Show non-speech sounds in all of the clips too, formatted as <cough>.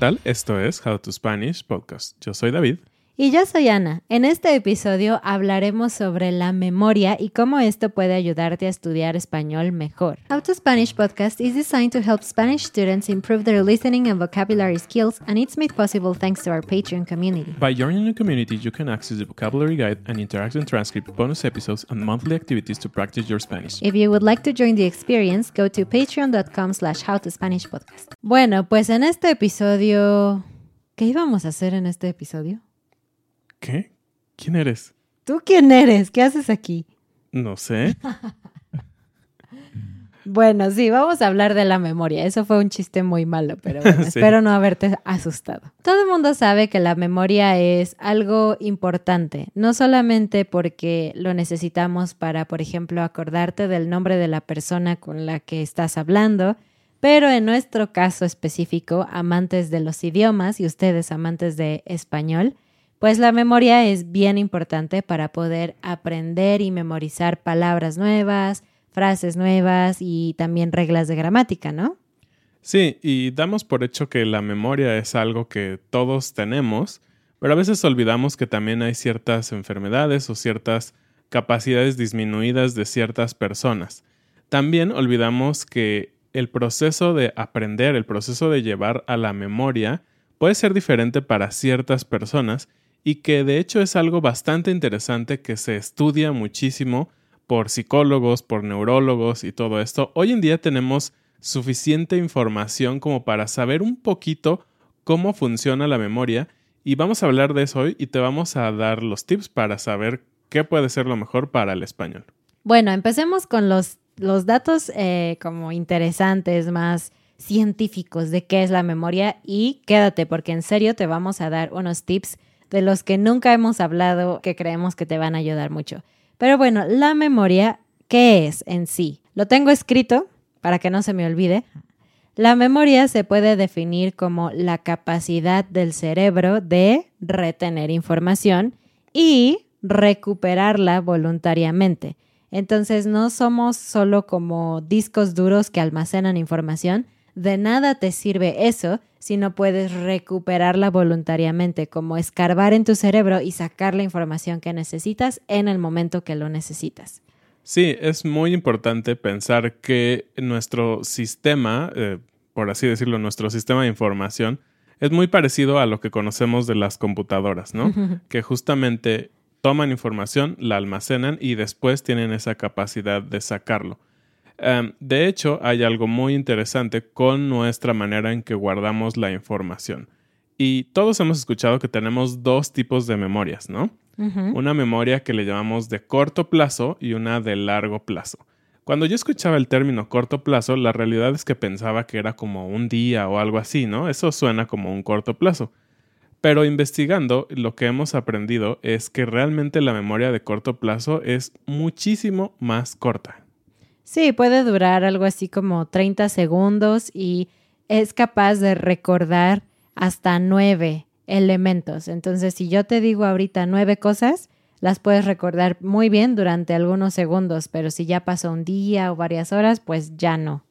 Tal? Esto es How to Spanish Podcast. Yo soy David. Y yo soy Ana. En este episodio hablaremos sobre la memoria y cómo esto puede ayudarte a estudiar español mejor. How to Spanish podcast is designed to help Spanish students improve their listening and vocabulary skills, and it's made possible thanks to our Patreon community. By joining the community, you can access the vocabulary guide and interactive transcript, bonus episodes, and monthly activities to practice your Spanish. If you would like to join the experience, go to patreon.com slash howtospanishpodcast. Bueno, pues en este episodio... ¿Qué íbamos a hacer en este episodio? ¿Qué? ¿Quién eres? ¿Tú quién eres? ¿Qué haces aquí? No sé. <laughs> Bueno, sí, vamos a hablar de la memoria. Eso fue un chiste muy malo, pero <laughs> bueno, Sí. espero no haberte asustado. Todo el mundo sabe que la memoria es algo importante, no solamente porque lo necesitamos para, por ejemplo, acordarte del nombre de la persona con la que estás hablando, pero en nuestro caso específico, amantes de los idiomas y ustedes amantes de español, pues la memoria es bien importante para poder aprender y memorizar palabras nuevas, frases nuevas y también reglas de gramática, ¿no? Sí, y damos por hecho que la memoria es algo que todos tenemos, pero a veces olvidamos que también hay ciertas enfermedades o ciertas capacidades disminuidas de ciertas personas. También olvidamos que el proceso de aprender, el proceso de llevar a la memoria, puede ser diferente para ciertas personas y que de hecho es algo bastante interesante que se estudia muchísimo por psicólogos, por neurólogos y todo esto. Hoy en día tenemos suficiente información como para saber un poquito cómo funciona la memoria y vamos a hablar de eso hoy y te vamos a dar los tips para saber qué puede ser lo mejor para el español. Bueno, empecemos con los, los datos eh, como interesantes, más científicos de qué es la memoria y quédate porque en serio te vamos a dar unos tips de los que nunca hemos hablado que creemos que te van a ayudar mucho. Pero bueno, la memoria, ¿qué es en sí? Lo tengo escrito para que no se me olvide. La memoria se puede definir como la capacidad del cerebro de retener información y recuperarla voluntariamente. Entonces no somos solo como discos duros que almacenan información, de nada te sirve eso si no puedes recuperarla voluntariamente, como escarbar en tu cerebro y sacar la información que necesitas en el momento que lo necesitas. Sí, es muy importante pensar que nuestro sistema, eh, por así decirlo, nuestro sistema de información es muy parecido a lo que conocemos de las computadoras, ¿no? <laughs> que justamente toman información, la almacenan y después tienen esa capacidad de sacarlo. Um, de hecho, hay algo muy interesante con nuestra manera en que guardamos la información. Y todos hemos escuchado que tenemos dos tipos de memorias, ¿no? Una memoria que le llamamos de corto plazo y una de largo plazo. Cuando yo escuchaba el término corto plazo, la realidad es que pensaba que era como un día o algo así, ¿no? Eso suena como un corto plazo. Pero investigando, lo que hemos aprendido es que realmente la memoria de corto plazo es muchísimo más corta. Sí, puede durar algo así como 30 segundos y es capaz de recordar hasta nueve elementos. Entonces, si yo te digo ahorita nueve cosas, las puedes recordar muy bien durante algunos segundos, pero si ya pasó un día o varias horas, pues ya no.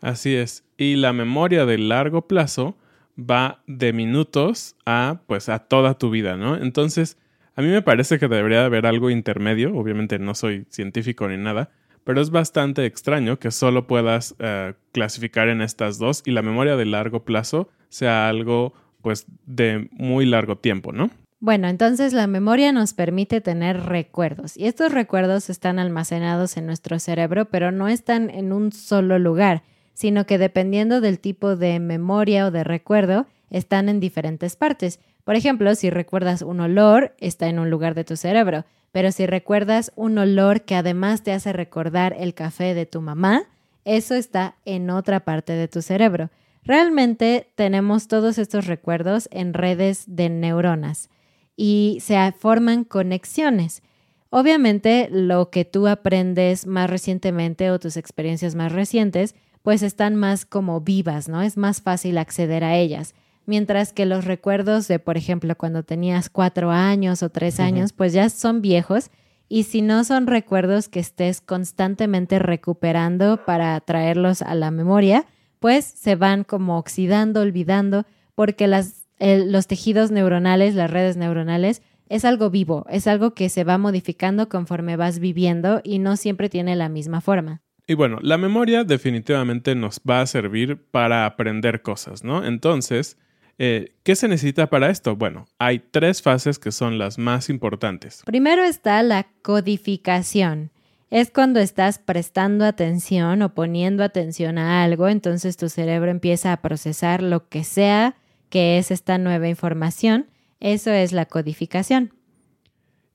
Así es. Y la memoria de largo plazo va de minutos a pues a toda tu vida, ¿no? Entonces, a mí me parece que debería haber algo intermedio, obviamente no soy científico ni nada, pero es bastante extraño que solo puedas eh, clasificar en estas dos y la memoria de largo plazo sea algo pues de muy largo tiempo, ¿no? Bueno, entonces la memoria nos permite tener recuerdos y estos recuerdos están almacenados en nuestro cerebro, pero no están en un solo lugar, sino que dependiendo del tipo de memoria o de recuerdo, están en diferentes partes. Por ejemplo, si recuerdas un olor, está en un lugar de tu cerebro. Pero si recuerdas un olor que además te hace recordar el café de tu mamá, eso está en otra parte de tu cerebro. Realmente tenemos todos estos recuerdos en redes de neuronas y se forman conexiones. Obviamente lo que tú aprendes más recientemente o tus experiencias más recientes, pues están más como vivas, ¿no? Es más fácil acceder a ellas mientras que los recuerdos de, por ejemplo, cuando tenías cuatro años o tres años, pues ya son viejos. Y si no son recuerdos que estés constantemente recuperando para traerlos a la memoria, pues se van como oxidando, olvidando, porque las, los tejidos neuronales, las redes neuronales, es algo vivo, es algo que se va modificando conforme vas viviendo y no siempre tiene la misma forma. Y bueno, la memoria definitivamente nos va a servir para aprender cosas, ¿no? Entonces, eh, ¿Qué se necesita para esto? Bueno, hay tres fases que son las más importantes. Primero está la codificación. Es cuando estás prestando atención o poniendo atención a algo, entonces tu cerebro empieza a procesar lo que sea que es esta nueva información. Eso es la codificación.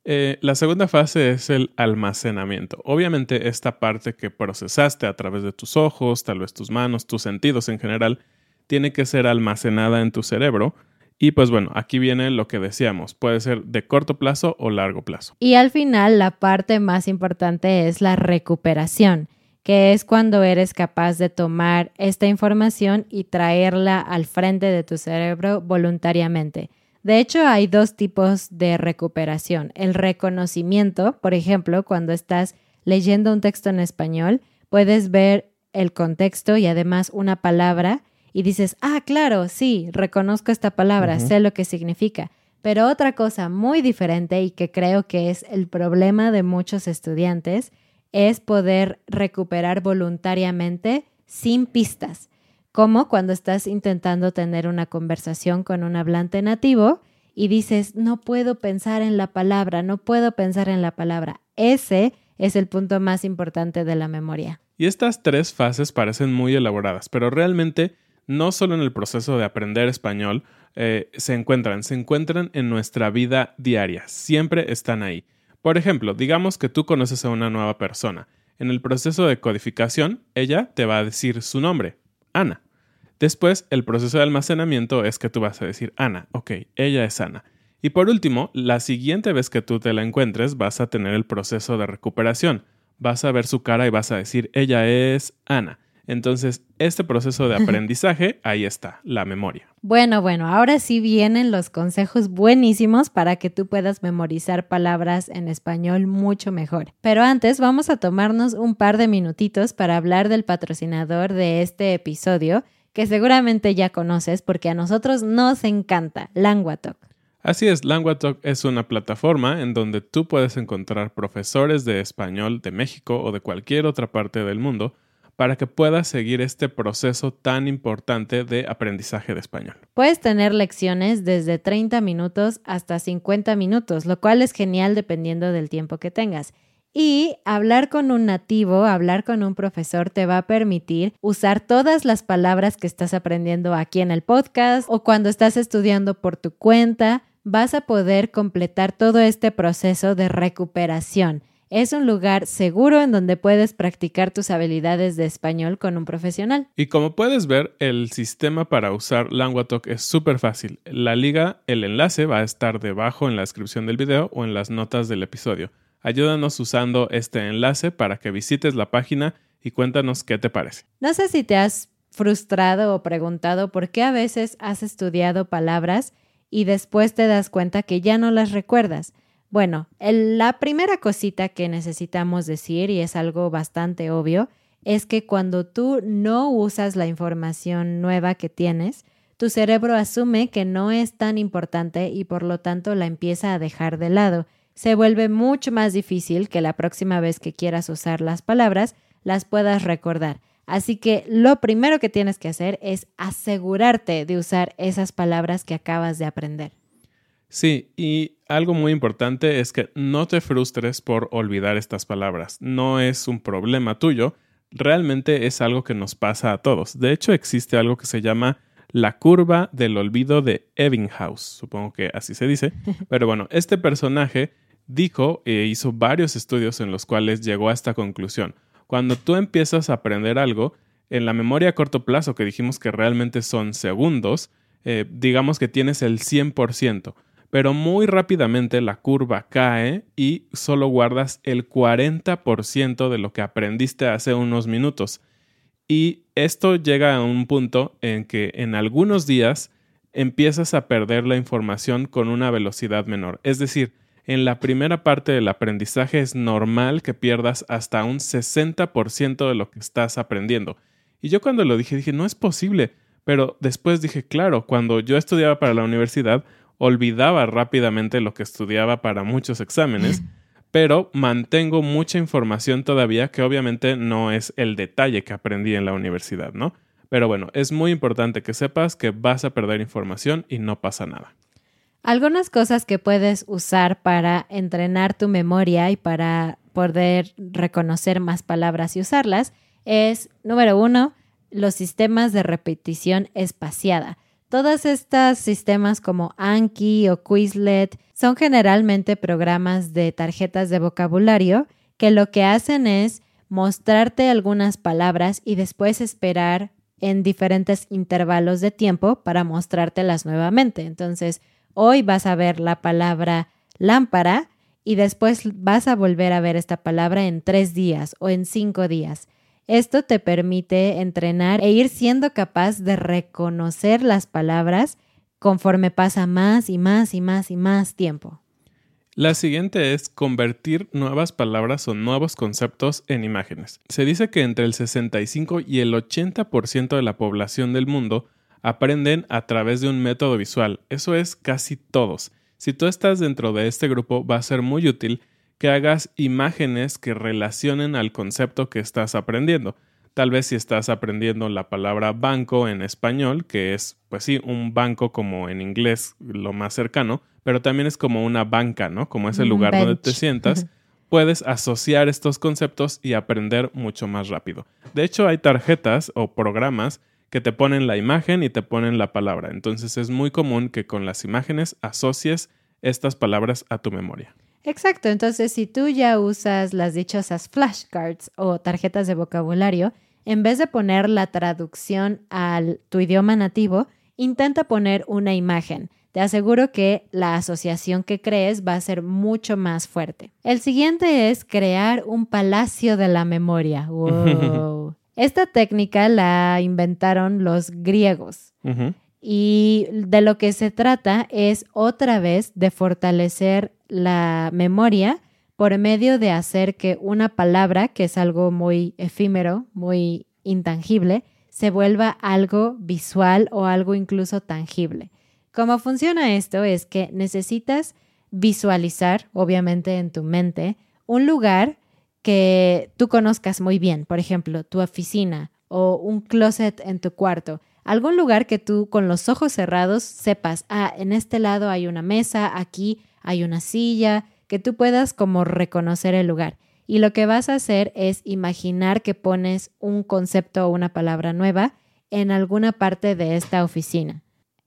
Eh, la segunda fase es el almacenamiento. Obviamente esta parte que procesaste a través de tus ojos, tal vez tus manos, tus sentidos en general, tiene que ser almacenada en tu cerebro. Y pues bueno, aquí viene lo que decíamos, puede ser de corto plazo o largo plazo. Y al final la parte más importante es la recuperación, que es cuando eres capaz de tomar esta información y traerla al frente de tu cerebro voluntariamente. De hecho, hay dos tipos de recuperación. El reconocimiento, por ejemplo, cuando estás leyendo un texto en español, puedes ver el contexto y además una palabra y dices, ah, claro, sí, reconozco esta palabra, sé lo que significa. Pero otra cosa muy diferente y que creo que es el problema de muchos estudiantes es poder recuperar voluntariamente sin pistas, como cuando estás intentando tener una conversación con un hablante nativo y dices, no puedo pensar en la palabra, no puedo pensar en la palabra. Ese es el punto más importante de la memoria. Y estas tres fases parecen muy elaboradas, pero realmente no solo en el proceso de aprender español eh, se encuentran, se encuentran en nuestra vida diaria, siempre están ahí. Por ejemplo, digamos que tú conoces a una nueva persona. En el proceso de codificación, ella te va a decir su nombre, Ana. Después, el proceso de almacenamiento es que tú vas a decir, Ana, ok, ella es Ana. Y por último, la siguiente vez que tú te la encuentres, vas a tener el proceso de recuperación. Vas a ver su cara y vas a decir, ella es Ana. Entonces, este proceso de aprendizaje, ahí está, la memoria. Bueno, bueno, ahora sí vienen los consejos buenísimos para que tú puedas memorizar palabras en español mucho mejor. Pero antes vamos a tomarnos un par de minutitos para hablar del patrocinador de este episodio, que seguramente ya conoces porque a nosotros nos encanta, Languatalk. Así es, Languatalk es una plataforma en donde tú puedes encontrar profesores de español de México o de cualquier otra parte del mundo para que puedas seguir este proceso tan importante de aprendizaje de español. Puedes tener lecciones desde 30 minutos hasta 50 minutos, lo cual es genial dependiendo del tiempo que tengas. Y hablar con un nativo, hablar con un profesor te va a permitir usar todas las palabras que estás aprendiendo aquí en el podcast o cuando estás estudiando por tu cuenta. Vas a poder completar todo este proceso de recuperación. Es un lugar seguro en donde puedes practicar tus habilidades de español con un profesional. Y como puedes ver, el sistema para usar LanguaTalk es súper fácil. La liga, el enlace va a estar debajo en la descripción del video o en las notas del episodio. Ayúdanos usando este enlace para que visites la página y cuéntanos qué te parece. No sé si te has frustrado o preguntado por qué a veces has estudiado palabras y después te das cuenta que ya no las recuerdas. Bueno, la primera cosita que necesitamos decir, y es algo bastante obvio, es que cuando tú no usas la información nueva que tienes, tu cerebro asume que no es tan importante y por lo tanto la empieza a dejar de lado se vuelve mucho más difícil que la próxima vez que quieras usar las palabras las puedas recordar. Así que lo primero que tienes que hacer es asegurarte de usar esas palabras que acabas de aprender. Sí, y algo muy importante es que no te frustres por olvidar estas palabras. No es un problema tuyo, realmente es algo que nos pasa a todos. De hecho, existe algo que se llama la curva del olvido de Ebbinghaus, supongo que así se dice. <laughs> Pero bueno, este personaje dijo e hizo varios estudios en los cuales llegó a esta conclusión. Cuando tú empiezas a aprender algo, en la memoria a corto plazo, que dijimos que realmente son segundos, eh, digamos que tienes el 100%, pero muy rápidamente la curva cae y solo guardas el 40% de lo que aprendiste hace unos minutos. Y esto llega a un punto en que en algunos días empiezas a perder la información con una velocidad menor. Es decir, en la primera parte del aprendizaje es normal que pierdas hasta un 60% de lo que estás aprendiendo. Y yo cuando lo dije dije, no es posible, pero después dije, claro, cuando yo estudiaba para la universidad, olvidaba rápidamente lo que estudiaba para muchos exámenes, <laughs> pero mantengo mucha información todavía que obviamente no es el detalle que aprendí en la universidad, ¿no? Pero bueno, es muy importante que sepas que vas a perder información y no pasa nada. Algunas cosas que puedes usar para entrenar tu memoria y para poder reconocer más palabras y usarlas es, número uno, los sistemas de repetición espaciada. Todos estos sistemas como Anki o Quizlet son generalmente programas de tarjetas de vocabulario que lo que hacen es mostrarte algunas palabras y después esperar en diferentes intervalos de tiempo para mostrártelas nuevamente. Entonces, Hoy vas a ver la palabra lámpara y después vas a volver a ver esta palabra en tres días o en cinco días. Esto te permite entrenar e ir siendo capaz de reconocer las palabras conforme pasa más y más y más y más tiempo. La siguiente es convertir nuevas palabras o nuevos conceptos en imágenes. Se dice que entre el 65 y el 80% de la población del mundo aprenden a través de un método visual. Eso es casi todos. Si tú estás dentro de este grupo, va a ser muy útil que hagas imágenes que relacionen al concepto que estás aprendiendo. Tal vez si estás aprendiendo la palabra banco en español, que es, pues sí, un banco como en inglés lo más cercano, pero también es como una banca, ¿no? Como ese lugar donde te sientas, <laughs> puedes asociar estos conceptos y aprender mucho más rápido. De hecho, hay tarjetas o programas que te ponen la imagen y te ponen la palabra. Entonces es muy común que con las imágenes asocies estas palabras a tu memoria. Exacto, entonces si tú ya usas las dichosas flashcards o tarjetas de vocabulario, en vez de poner la traducción al tu idioma nativo, intenta poner una imagen. Te aseguro que la asociación que crees va a ser mucho más fuerte. El siguiente es crear un palacio de la memoria. <laughs> Wow. Esta técnica la inventaron los griegos. Y de lo que se trata es otra vez de fortalecer la memoria por medio de hacer que una palabra, que es algo muy efímero, muy intangible, se vuelva algo visual o algo incluso tangible. Cómo funciona esto es que necesitas visualizar, obviamente en tu mente, un lugar que tú conozcas muy bien, por ejemplo, tu oficina o un closet en tu cuarto, algún lugar que tú con los ojos cerrados sepas, ah, en este lado hay una mesa, aquí hay una silla, que tú puedas como reconocer el lugar. y lo que vas a hacer es imaginar que pones un concepto o una palabra nueva en alguna parte de esta oficina.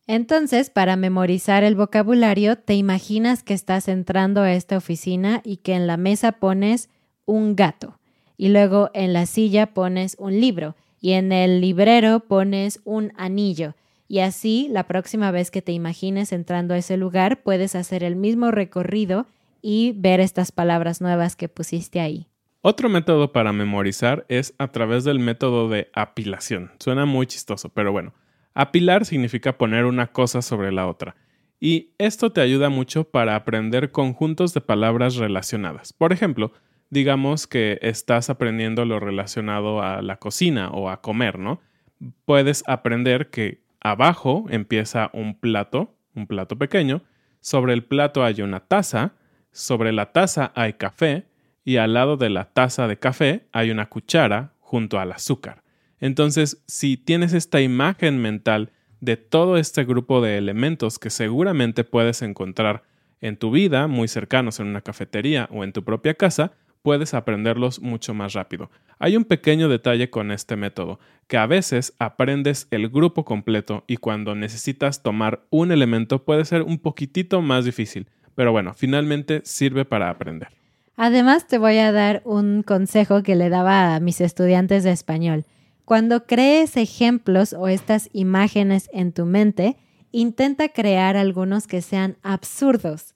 Entonces, para memorizar el vocabulario, te imaginas que estás entrando a esta oficina y que en la mesa pones un gato y luego en la silla pones un libro y en el librero pones un anillo. Y así, la próxima vez que te imagines entrando a ese lugar, puedes hacer el mismo recorrido y ver estas palabras nuevas que pusiste ahí. Otro método para memorizar es a través del método de apilación. Suena muy chistoso, pero bueno. Apilar significa poner una cosa sobre la otra. Y esto te ayuda mucho para aprender conjuntos de palabras relacionadas. Por ejemplo, digamos que estás aprendiendo lo relacionado a la cocina o a comer, ¿no? Puedes aprender que abajo empieza un plato, un plato pequeño, sobre el plato hay una taza, sobre la taza hay café y al lado de la taza de café hay una cuchara junto al azúcar. Entonces, si tienes esta imagen mental de todo este grupo de elementos que seguramente puedes encontrar en tu vida, muy cercanos en una cafetería o en tu propia casa, puedes aprenderlos mucho más rápido. Hay un pequeño detalle con este método, que a veces aprendes el grupo completo y cuando necesitas tomar un elemento puede ser un poquitito más difícil, pero bueno, finalmente sirve para aprender. Además, te voy a dar un consejo que le daba a mis estudiantes de español. Cuando crees ejemplos o estas imágenes en tu mente, intenta crear algunos que sean absurdos.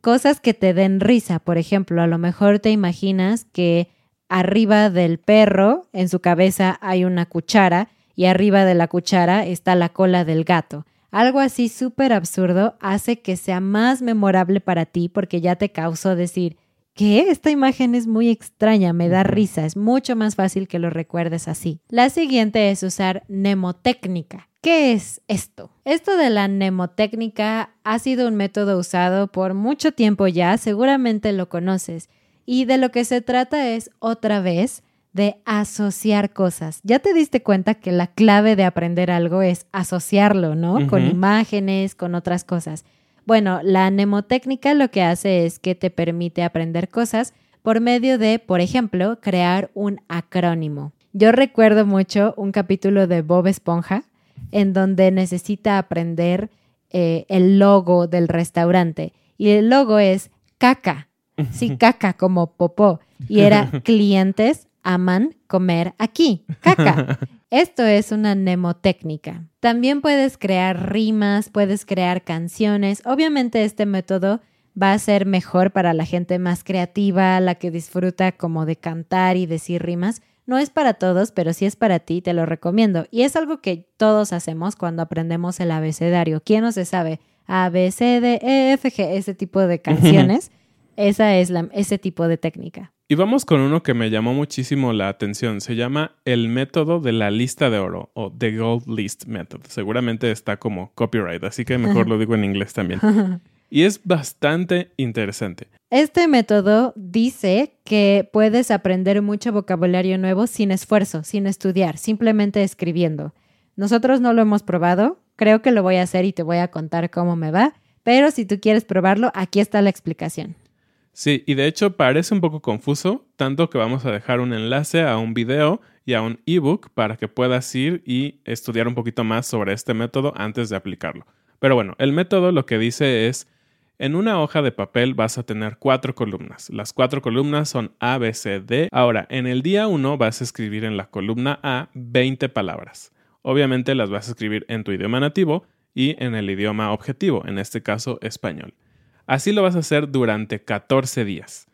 Cosas que te den risa. Por ejemplo, a lo mejor te imaginas que arriba del perro, en su cabeza hay una cuchara y arriba de la cuchara está la cola del gato. Algo así súper absurdo hace que sea más memorable para ti porque ya te causó decir, ¿qué? Esta imagen es muy extraña, me da risa, es mucho más fácil que lo recuerdes así. La siguiente es usar mnemotécnica. ¿Qué es esto? Esto de la mnemotécnica ha sido un método usado por mucho tiempo ya, seguramente lo conoces, y de lo que se trata es otra vez de asociar cosas. Ya te diste cuenta que la clave de aprender algo es asociarlo, ¿no? Con imágenes, con otras cosas. Bueno, la mnemotécnica lo que hace es que te permite aprender cosas por medio de, por ejemplo, crear un acrónimo. Yo recuerdo mucho un capítulo de Bob Esponja en donde necesita aprender eh, el logo del restaurante y el logo es caca, sí, <laughs> caca como popó y era <laughs> clientes aman comer aquí, caca. <laughs> Esto es una mnemotécnica. También puedes crear rimas, puedes crear canciones. Obviamente este método va a ser mejor para la gente más creativa, la que disfruta como de cantar y decir rimas. No es para todos, pero si es para ti, te lo recomiendo. Y es algo que todos hacemos cuando aprendemos el abecedario. ¿Quién no se sabe? A, B, C, D, E, F, G, ese tipo de <laughs> canciones. Esa es la, ese tipo de técnica. Y vamos con uno que me llamó muchísimo la atención. Se llama el método de la lista de oro o The Gold List Method. Seguramente está como copyright, así que mejor <laughs> lo digo en inglés también. <laughs> Y es bastante interesante. Este método dice que puedes aprender mucho vocabulario nuevo sin esfuerzo, sin estudiar, simplemente escribiendo. Nosotros no lo hemos probado, creo que lo voy a hacer y te voy a contar cómo me va, pero si tú quieres probarlo, aquí está la explicación. Sí, y de hecho parece un poco confuso, tanto que vamos a dejar un enlace a un video y a un ebook para que puedas ir y estudiar un poquito más sobre este método antes de aplicarlo. Pero bueno, el método lo que dice es, en una hoja de papel vas a tener cuatro columnas. Las cuatro columnas son A, B, C, D. Ahora, en el día 1 vas a escribir en la columna A 20 palabras. Obviamente las vas a escribir en tu idioma nativo y en el idioma objetivo, en este caso español. Así lo vas a hacer durante 14 días.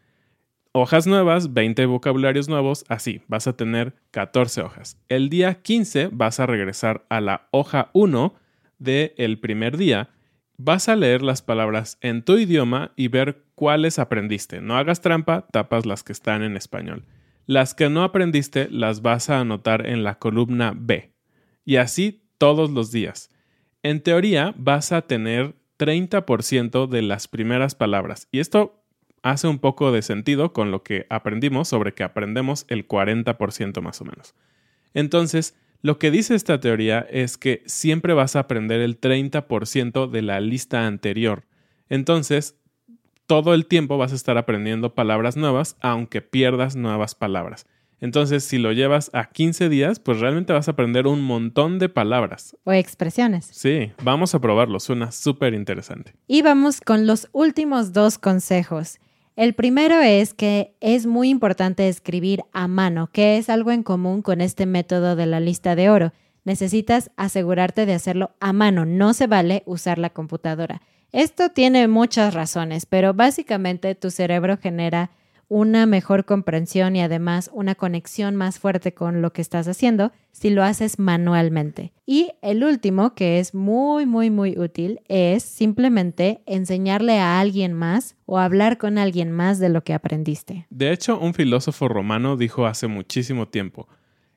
Hojas nuevas, 20 vocabularios nuevos, así, vas a tener 14 hojas. El día 15 vas a regresar a la hoja 1 del primer día. Vas a leer las palabras en tu idioma y ver cuáles aprendiste. No hagas trampa, tapas las que están en español. Las que no aprendiste las vas a anotar en la columna B. Y así todos los días. En teoría vas a tener 30% de las primeras palabras. Y esto hace un poco de sentido con lo que aprendimos sobre que aprendemos el 40% más o menos. Entonces, lo que dice esta teoría es que siempre vas a aprender el 30% de la lista anterior. Entonces, todo el tiempo vas a estar aprendiendo palabras nuevas, aunque pierdas nuevas palabras. Entonces, si lo llevas a 15 días, pues realmente vas a aprender un montón de palabras. O expresiones. Sí, vamos a probarlo, suena súper interesante. Y vamos con los últimos dos consejos. El primero es que es muy importante escribir a mano, que es algo en común con este método de la lista de oro. Necesitas asegurarte de hacerlo a mano, no se vale usar la computadora. Esto tiene muchas razones, pero básicamente tu cerebro genera una mejor comprensión y además una conexión más fuerte con lo que estás haciendo si lo haces manualmente. Y el último, que es muy, muy, muy útil, es simplemente enseñarle a alguien más o hablar con alguien más de lo que aprendiste. De hecho, un filósofo romano dijo hace muchísimo tiempo,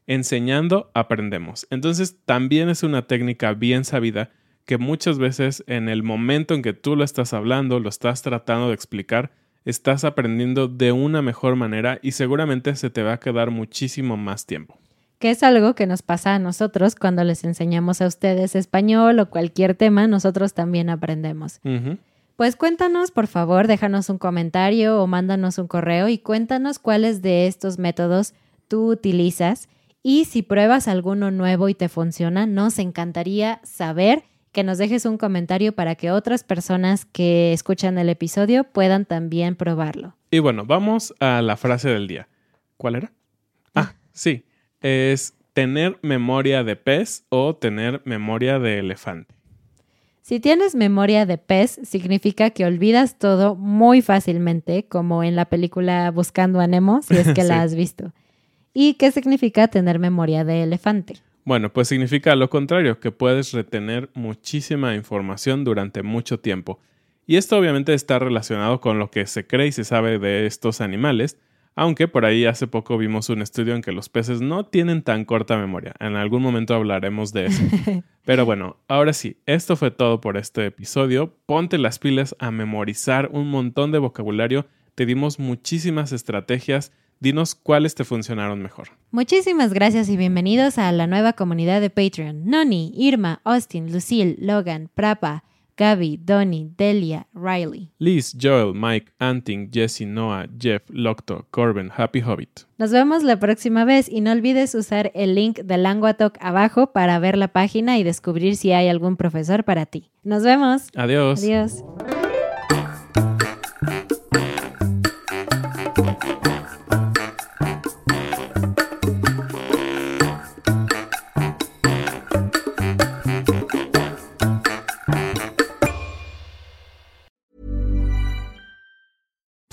enseñando aprendemos. Entonces también es una técnica bien sabida que muchas veces en el momento en que tú lo estás hablando, lo estás tratando de explicar, estás aprendiendo de una mejor manera y seguramente se te va a quedar muchísimo más tiempo. Que es algo que nos pasa a nosotros cuando les enseñamos a ustedes español o cualquier tema, nosotros también aprendemos. Pues cuéntanos, por favor, déjanos un comentario o mándanos un correo y cuéntanos cuáles de estos métodos tú utilizas y si pruebas alguno nuevo y te funciona, nos encantaría saber que nos dejes un comentario para que otras personas que escuchan el episodio puedan también probarlo. Y bueno, vamos a la frase del día. ¿Cuál era? Ah, sí. Es tener memoria de pez o tener memoria de elefante. Si tienes memoria de pez, significa que olvidas todo muy fácilmente, como en la película Buscando a Nemo, si es que <laughs> la has visto. ¿Y qué significa tener memoria de elefante? Bueno, pues significa lo contrario, que puedes retener muchísima información durante mucho tiempo. Y esto obviamente está relacionado con lo que se cree y se sabe de estos animales, aunque por ahí hace poco vimos un estudio en que los peces no tienen tan corta memoria. En algún momento hablaremos de eso. <laughs> Pero bueno, ahora sí, esto fue todo por este episodio. Ponte las pilas a memorizar un montón de vocabulario. Te dimos muchísimas estrategias Dinos cuáles te funcionaron mejor. Muchísimas gracias y bienvenidos a la nueva comunidad de Patreon. Noni, Irma, Austin, Lucille, Logan, Prapa, Gaby, Donny, Delia, Riley. Liz, Joel, Mike, Anting, Jesse, Noah, Jeff, Locto, Corbin, Happy Hobbit. Nos vemos la próxima vez y no olvides usar el link de Languatalk abajo para ver la página y descubrir si hay algún profesor para ti. Nos vemos. Adiós. Adiós.